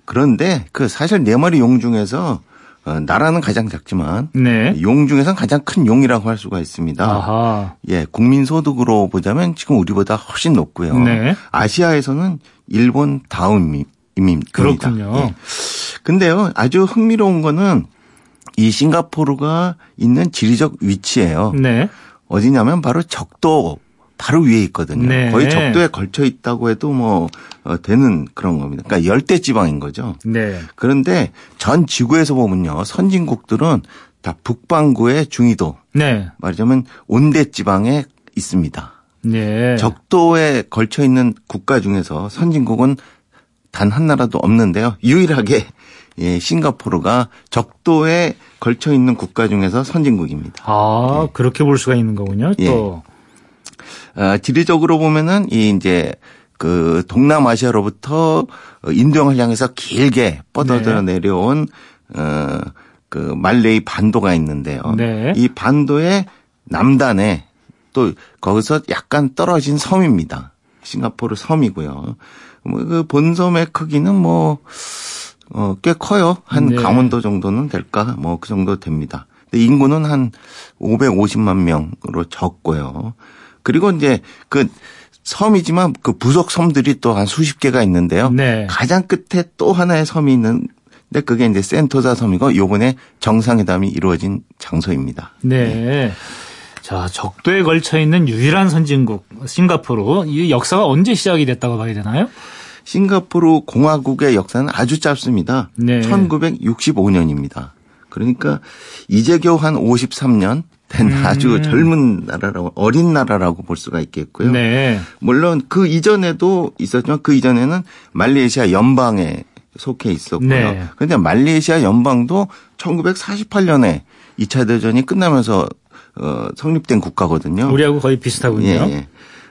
그런데 그 사실 네 마리 용 중에서 어, 나라는 가장 작지만 네. 용 중에서는 가장 큰 용이라고 할 수가 있습니다. 아하. 예, 국민 소득으로 보자면 지금 우리보다 훨씬 높고요. 네. 아시아에서는 일본 다음입니다. 그렇군요. 예. 근데요, 아주 흥미로운 거는 이 싱가포르가 있는 지리적 위치예요. 네. 어디냐면 바로 적도 바로 위에 있거든요. 네. 거의 적도에 걸쳐 있다고 해도 뭐 어, 되는 그런 겁니다. 그러니까 열대 지방인 거죠. 네. 그런데 전 지구에서 보면요. 선진국들은 다 북반구의 중위도. 네. 말하자면 온대 지방에 있습니다. 네. 적도에 걸쳐 있는 국가 중에서 선진국은 단 한 나라도 없는데요. 유일하게 예, 싱가포르가 적도에 걸쳐 있는 국가 중에서 선진국입니다. 아, 예. 그렇게 볼 수가 있는 거군요. 또. 예. 어, 지리적으로 보면은 이 이제 그 동남아시아로부터 인도양을 향해서 길게 뻗어져 네. 내려온 어 그 말레이 반도가 있는데요. 네. 이 반도의 남단에 또 거기서 약간 떨어진 섬입니다. 싱가포르 섬이고요. 뭐그 본섬의 크기는 뭐 어, 꽤 커요. 한 네. 강원도 정도는 될까? 뭐 그 정도 됩니다. 근데 인구는 한 550만 명으로 적고요. 그리고 이제 그 섬이지만 그 부속 섬들이 또 한 수십 개가 있는데요. 네. 가장 끝에 또 하나의 섬이 있는데 그게 이제 센토사 섬이고 요번에 정상회담이 이루어진 장소입니다. 네. 네. 자, 적도에 걸쳐 있는 유일한 선진국 싱가포르. 이 역사가 언제 시작이 됐다고 봐야 되나요? 싱가포르 공화국의 역사는 아주 짧습니다. 네. 1965년입니다. 그러니까 이제 겨우 한 53년 된 음. 아주 젊은 나라라고 어린 나라라고 볼 수가 있겠고요. 네. 물론 그 이전에도 있었지만 그 이전에는 말레이시아 연방에 속해 있었고요. 네. 그런데 말레이시아 연방도 1948년에 2차 대전이 끝나면서 어, 성립된 국가거든요. 우리하고 거의 비슷하군요. 예, 예.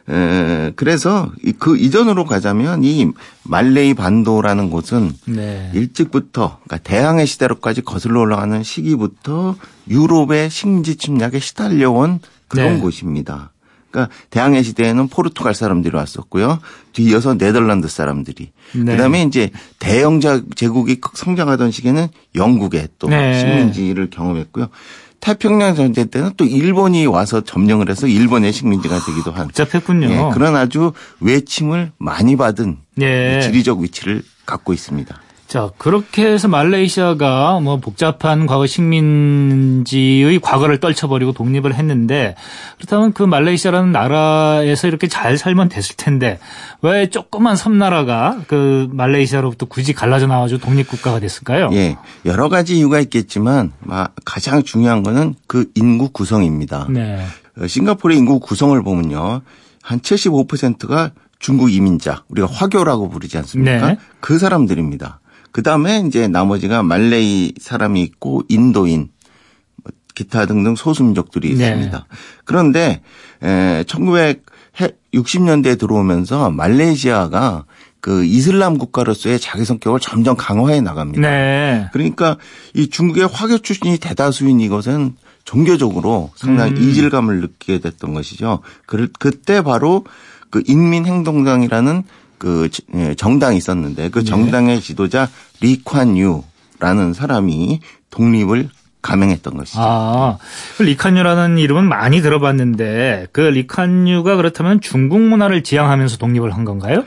에, 그래서 그 이전으로 가자면 이 말레이 반도라는 곳은 네. 일찍부터 그러니까 대항해 시대로까지 거슬러 올라가는 시기부터 유럽의 식민지 침략에 시달려온 그런 네. 곳입니다. 그러니까 대항해 시대에는 포르투갈 사람들이 왔었고요. 뒤이어서 네덜란드 사람들이. 네. 그다음에 이제 대영 제국이 성장하던 시기에는 영국의 또 네. 식민지를 경험했고요. 태평양 전쟁 때는 또 일본이 와서 점령을 해서 일본의 식민지가 되기도 한. 복잡했군요. 예, 그런 아주 외침을 많이 받은 예. 지리적 위치를 갖고 있습니다. 자, 그렇게 해서 말레이시아가 뭐 복잡한 과거 식민지의 과거를 떨쳐버리고 독립을 했는데 그렇다면 그 말레이시아라는 나라에서 이렇게 잘 살면 됐을 텐데 왜 조그만 섬나라가 그 말레이시아로부터 굳이 갈라져 나와가지고 독립국가가 됐을까요? 예. 여러 가지 이유가 있겠지만 가장 중요한 거는 그 인구 구성입니다. 네. 어, 싱가포르의 인구 구성을 보면요. 한 75%가 중국 이민자, 우리가 화교라고 부르지 않습니까? 네. 그 사람들입니다. 그 다음에 이제 나머지가 말레이 사람이 있고 인도인, 뭐 기타 등등 소수민족들이 네. 있습니다. 네. 그런데 에 1960년대에 들어오면서 말레이시아가 그 이슬람 국가로서의 자기 성격을 점점 강화해 나갑니다. 네. 그러니까 이 중국의 화교 출신이 대다수인 이것은 종교적으로 상당히 음. 이질감을 느끼게 됐던 것이죠. 그, 그때 바로 그 인민행동당이라는 그 예, 정당이 있었는데 그 네. 정당의 지도자 리콴 유라는 사람이 독립을 감행했던 것이죠. 아, 그 리칸유라는 이름은 많이 들어봤는데 그 리칸유가 그렇다면 중국 문화를 지향하면서 독립을 한 건가요?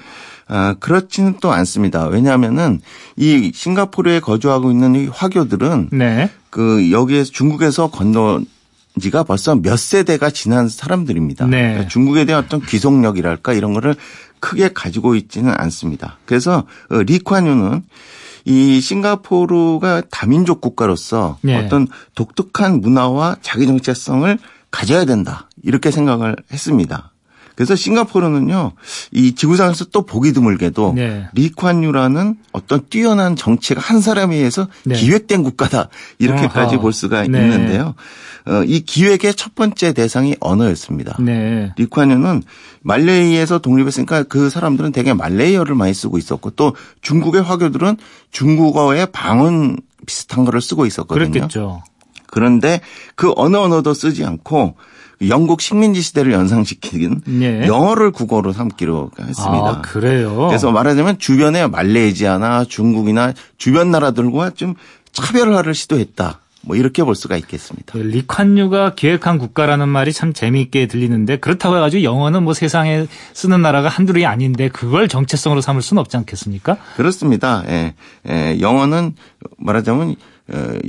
아, 그렇지는 또 않습니다. 왜냐하면은 이 싱가포르에 거주하고 있는 이 화교들은 네. 그 여기에서 중국에서 건너 지가 벌써 몇 세대가 지난 사람들입니다. 네. 그러니까 중국에 대한 어떤 귀속력이랄까 이런 거를 크게 가지고 있지는 않습니다. 그래서 어, 리쿠안유는 이 싱가포르가 다민족 국가로서 네. 어떤 독특한 문화와 자기 정체성을 가져야 된다. 이렇게 생각을 했습니다. 그래서 싱가포르는요, 이 지구상에서 또 보기 드물게도 네. 리쿠안유라는 어떤 뛰어난 정치가 한 사람에 의해서 네. 기획된 국가다. 이렇게까지 어허. 볼 수가 네. 있는데요. 어, 이 기획의 첫 번째 대상이 언어였습니다. 네. 리쿠안유는 말레이에서 독립했으니까 그 사람들은 대개 말레이어를 많이 쓰고 있었고 또 중국의 화교들은 중국어의 방언 비슷한 거를 쓰고 있었거든요. 그렇겠죠. 그런데 그 어느 언어도 쓰지 않고 영국 식민지 시대를 연상시키긴 네. 영어를 국어로 삼기로 했습니다. 아, 그래요. 그래서 말하자면 주변에 말레이시아나 중국이나 주변 나라들과 좀 차별화를 시도했다. 뭐 이렇게 볼 수가 있겠습니다. 그 리칸유가 기획한 국가라는 말이 참 재미있게 들리는데 그렇다고 해가지고 영어는 뭐 세상에 쓰는 나라가 한둘이 아닌데 그걸 정체성으로 삼을 수는 없지 않겠습니까? 그렇습니다. 예. 예. 영어는 말하자면 어,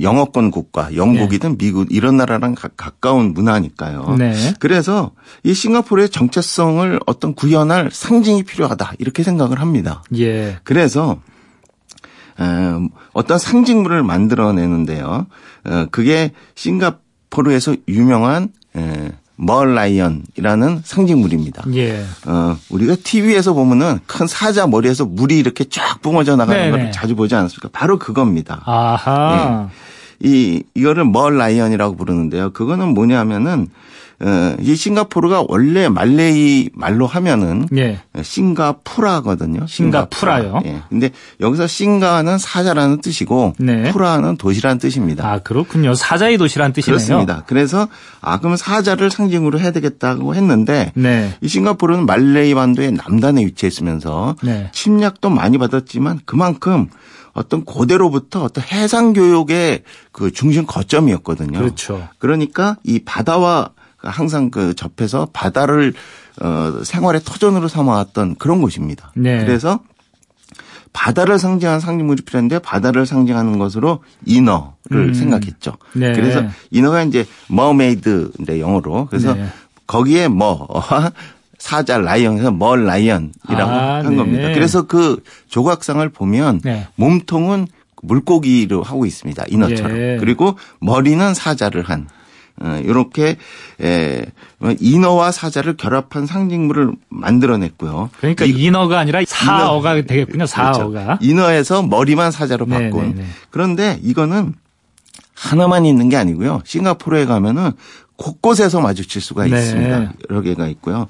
영어권 국가, 영국이든 네. 미국 이런 나라랑 가, 가까운 문화니까요. 네. 그래서 이 싱가포르의 정체성을 어떤 구현할 상징이 필요하다 이렇게 생각을 합니다. 예. 그래서 어, 어떤 상징물을 만들어내는데요. 어, 그게 싱가포르에서 유명한 Merlion이라는 상징물입니다. 예. 어, 우리가 TV에서 보면은 큰 사자 머리에서 물이 이렇게 쫙 뿜어져 나가는 네네. 걸 자주 보지 않습니까? 바로 그겁니다. 아하. 예. 이, 이거를 Merlion이라고 부르는데요. 그거는 뭐냐면은 어, 이 싱가포르가 원래 말레이 말로 하면은 예. 싱가푸라거든요. 싱가푸라요. 예. 근데 여기서 singa는 사자라는 뜻이고 네. pura는 도시라는 뜻입니다. 아 그렇군요. 사자의 도시라는 뜻이네요. 그렇습니다. 그래서 아 그러면 사자를 상징으로 해야 되겠다고 했는데 네. 이 싱가포르는 말레이 반도의 남단에 위치해 있으면서 네. 침략도 많이 받았지만 그만큼 어떤 고대로부터 어떤 해상 교육의 그 중심 거점이었거든요. 그렇죠. 그러니까 이 바다와 항상 그 접해서 바다를 어 생활의 터전으로 삼아왔던 그런 곳입니다. 네. 그래서 바다를 상징하는 상징물이 필요한데 바다를 상징하는 것으로 이너를 음. 생각했죠. 네. 그래서 인어가 이제 mermaid인데 영어로 그래서 네. 거기에 뭐 사자 lion에서 Merlion이라고 아, 한 네. 겁니다. 그래서 그 조각상을 보면 네. 몸통은 물고기로 하고 있습니다. 인어처럼. 예. 그리고 머리는 사자를 한 이렇게 어, 에, 인어와 사자를 결합한 상징물을 만들어냈고요. 그러니까 이, 인어가 아니라 사어가 인어, 되겠군요. 사어가. 그렇죠. 인어에서 머리만 사자로 네, 바꾼. 네네네. 그런데 이거는 하나만 있는 게 아니고요. 싱가포르에 가면은 곳곳에서 마주칠 수가 네. 있습니다. 여러 개가 있고요.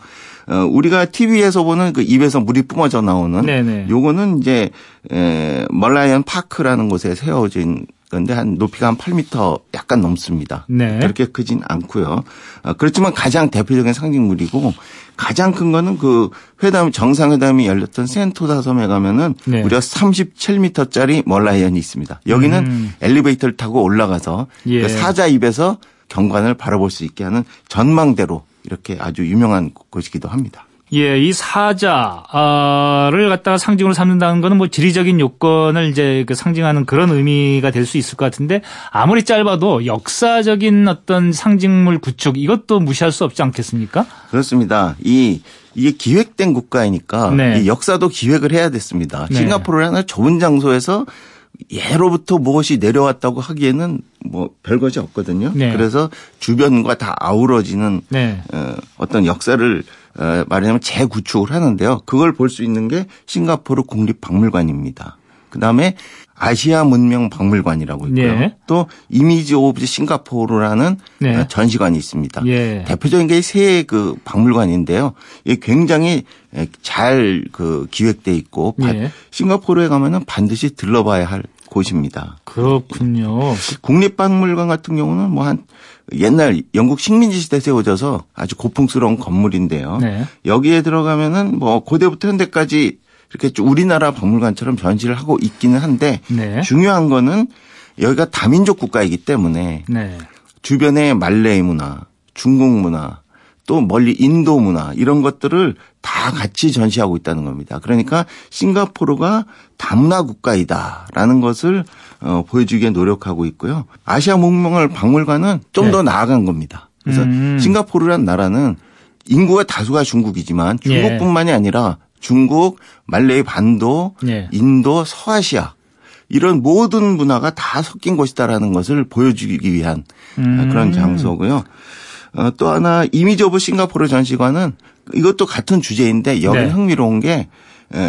어, 우리가 TV에서 보는 그 입에서 물이 뿜어져 나오는 네네. 요거는 이제 에, 멀라이언 파크라는 곳에 세워진 그런데 한 높이가 한 8m 약간 넘습니다. 네. 그렇게 크진 않고요. 어, 그렇지만 가장 대표적인 상징물이고 가장 큰 거는 그 회담 정상회담이 열렸던 센토사 섬에 가면은 네. 무려 37m짜리 멀라이언이 있습니다. 여기는 음. 엘리베이터를 타고 올라가서 예. 그 사자 입에서 경관을 바라볼 수 있게 하는 전망대로 이렇게 아주 유명한 곳이기도 합니다. 예, 이 사자를 갖다가 상징으로 삼는다는 거는 뭐 지리적인 요건을 이제 그 상징하는 그런 의미가 될 수 있을 것 같은데 아무리 짧아도 역사적인 어떤 상징물 구축 이것도 무시할 수 없지 않겠습니까? 그렇습니다. 이 이게 기획된 국가이니까 네. 이 역사도 기획을 해야 됐습니다. 네. 싱가포르라는 좁은 장소에서 예로부터 무엇이 내려왔다고 하기에는 뭐 별것이 없거든요. 네. 그래서 주변과 다 어우러지는 네. 어, 어떤 역사를 어, 말하자면 재구축을 하는데요. 그걸 볼 수 있는 게 싱가포르 국립박물관입니다. 그다음에 아시아 문명 박물관이라고 있고요. 네. 또 Image of Singapore라는 네. 어, 전시관이 있습니다. 예. 대표적인 게 세 그 박물관인데요. 이게 굉장히 잘 그 기획돼 있고 예. 싱가포르에 가면은 반드시 들러봐야 할 곳입니다. 그렇군요. 국립박물관 같은 경우는 뭐 한 옛날 영국 식민지 시대 세워져서 아주 고풍스러운 건물인데요. 네. 여기에 들어가면은 뭐 고대부터 현대까지 이렇게 우리나라 박물관처럼 전시를 하고 있기는 한데 네. 중요한 거는 여기가 다민족 국가이기 때문에 네. 주변의 말레이 문화, 중국 문화, 또 멀리 인도 문화 이런 것들을 다 같이 전시하고 있다는 겁니다. 그러니까 싱가포르가 다문화 국가이다라는 것을 어, 보여주기에 노력하고 있고요. 아시아 문명을 박물관은 좀더 네. 나아간 겁니다. 그래서 음. 싱가포르란 나라는 인구가 다수가 중국이지만 예. 중국뿐만이 예. 아니라 중국, 말레이 반도, 예. 인도, 서아시아 이런 모든 문화가 다 섞인 곳이다라는 것을 보여주기 위한 음. 그런 장소고요. 어, 또 하나 Image of Singapore 전시관은 이것도 같은 주제인데 여기 네. 흥미로운 게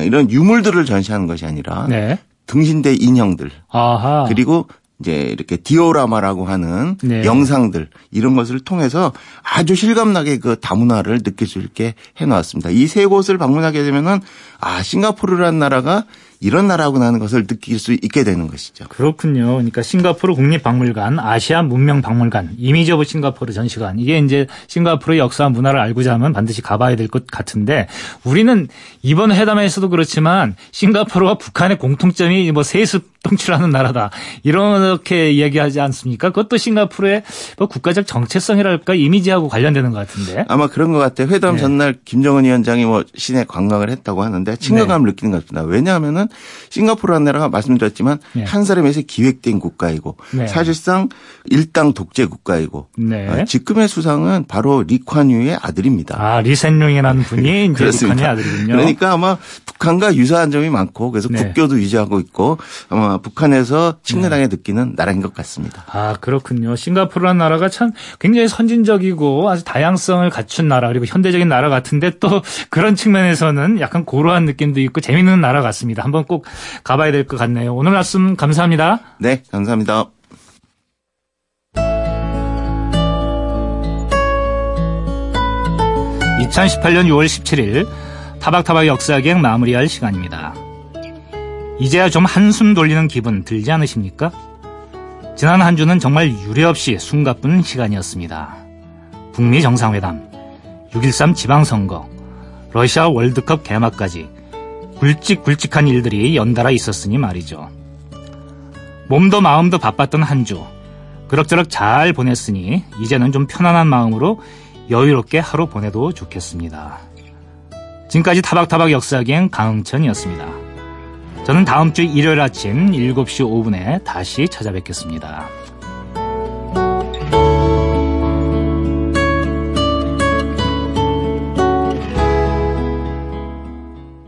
이런 유물들을 전시하는 것이 아니라 네. 등신대 인형들 아하. 그리고 이제 이렇게 디오라마라고 하는 네. 영상들 이런 것을 통해서 아주 실감나게 그 다문화를 느낄 수 있게 해놓았습니다. 이 세 곳을 방문하게 되면은 아 싱가포르라는 나라가 이런 나라구나 하는 것을 느낄 수 있게 되는 것이죠. 그렇군요. 그러니까 싱가포르 국립박물관, 아시아 문명박물관, Image of Singapore 전시관 이게 이제 싱가포르의 역사와 문화를 알고자 하면 반드시 가봐야 될 것 같은데 우리는 이번 회담에서도 그렇지만 싱가포르와 북한의 공통점이 뭐 세습 통치라는 나라다 이렇게 이야기하지 않습니까? 그것도 싱가포르의 뭐 국가적 정체성이랄까 이미지하고 관련되는 것 같은데 아마 그런 것 같아요. 회담 네. 전날 김정은 위원장이 뭐 시내 관광을 했다고 하는데 친근감을 네. 느끼는 것 같습니다. 왜냐하면은 싱가포르라는 나라가 말씀드렸지만 네. 한 사람에서 기획된 국가이고 네. 사실상 일당 독재 국가이고 네. 어, 지금의 수상은 바로 리콴유의 아들입니다. 아 리센룡이라는 분이 이제 리콴유의 아들이군요. 그러니까 아마 북한과 유사한 점이 많고 그래서 네. 국교도 유지하고 있고 아마 북한에서 친근하게 네. 느끼는 나라인 것 같습니다. 아 그렇군요. 싱가포르라는 나라가 참 굉장히 선진적이고 아주 다양성을 갖춘 나라 그리고 현대적인 나라 같은데 또 그런 측면에서는 약간 고루한 느낌도 있고 재밌는 나라 같습니다. 한번 꼭 가봐야 될 것 같네요. 오늘 말씀 감사합니다. 네, 감사합니다. (2018년 6월 17일) 타박타박 역사기행 마무리할 시간입니다. 이제야 좀 한숨 돌리는 기분 들지 않으십니까? 지난 한 주는 정말 유례없이 숨가쁜 시간이었습니다. 북미 정상회담, 6.13 지방선거, 러시아 월드컵 개막까지 굵직굵직한 일들이 연달아 있었으니 말이죠. 몸도 마음도 바빴던 한 주, 그럭저럭 잘 보냈으니 이제는 좀 편안한 마음으로 여유롭게 하루 보내도 좋겠습니다. 지금까지 타박타박 역사기행 강흥천이었습니다. 저는 다음 주 일요일 아침 7시 5분에 다시 찾아뵙겠습니다.